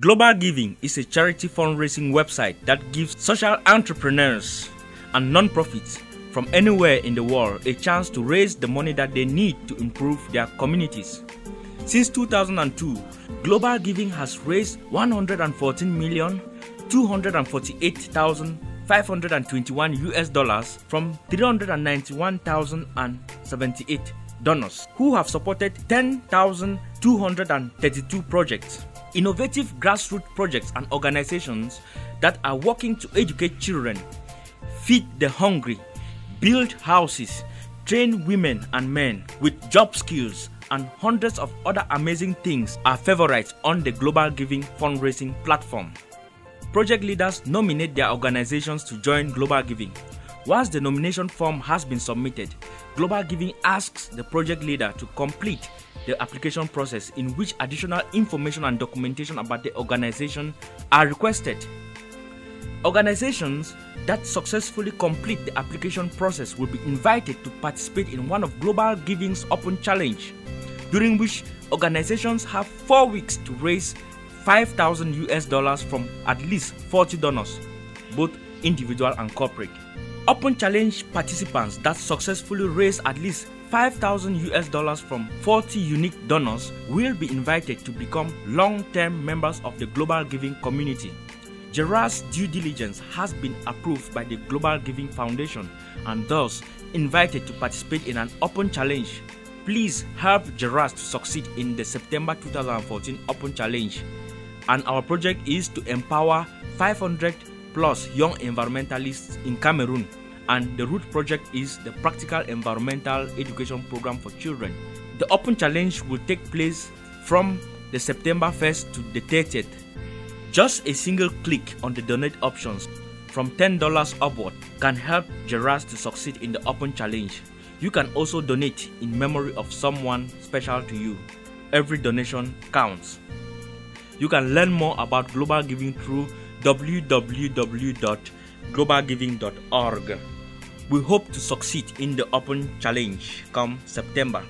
Global Giving is a charity fundraising website that gives social entrepreneurs and non-profits from anywhere in the world a chance to raise the money that they need to improve their communities. Since 2002, Global Giving has raised 114 million 248,521 US dollars from 391,078 donors who have supported 10,232 projects innovative grassroots projects and organizations that are working to educate children, feed the hungry, build houses, train women and men with job skills, and hundreds of other amazing things are favorites on the Global Giving fundraising platform. Project leaders nominate their organizations to join Global Giving. Once the nomination form has been submitted, Global Giving asks the project leader to complete the application process in which additional information and documentation about the organization are requested. Organizations that successfully complete the application process will be invited to participate in one of Global Giving's Open Challenge, during which organizations have four weeks to raise 5,000 US dollars from at least 40 donors, both individual and corporate. Open Challenge participants that successfully raise at least 5,000 US dollars from 40 unique donors will be invited to become long term members of the Global Giving community. GERAS' due diligence has been approved by the Global Giving Foundation and thus invited to participate in an open challenge. Please help Gerard to succeed in the September 2014 Open Challenge. And our project is to empower 500 plus young environmentalists in Cameroon and the Root project is the practical environmental education program for children. The Open Challenge will take place from the September 1st to the 30th. Just a single click on the donate options from $10 upward can help GERAS to succeed in the Open Challenge. You can also donate in memory of someone special to you. Every donation counts. You can learn more about global giving through www.globalgiving.org. We hope to succeed in the Open Challenge come September.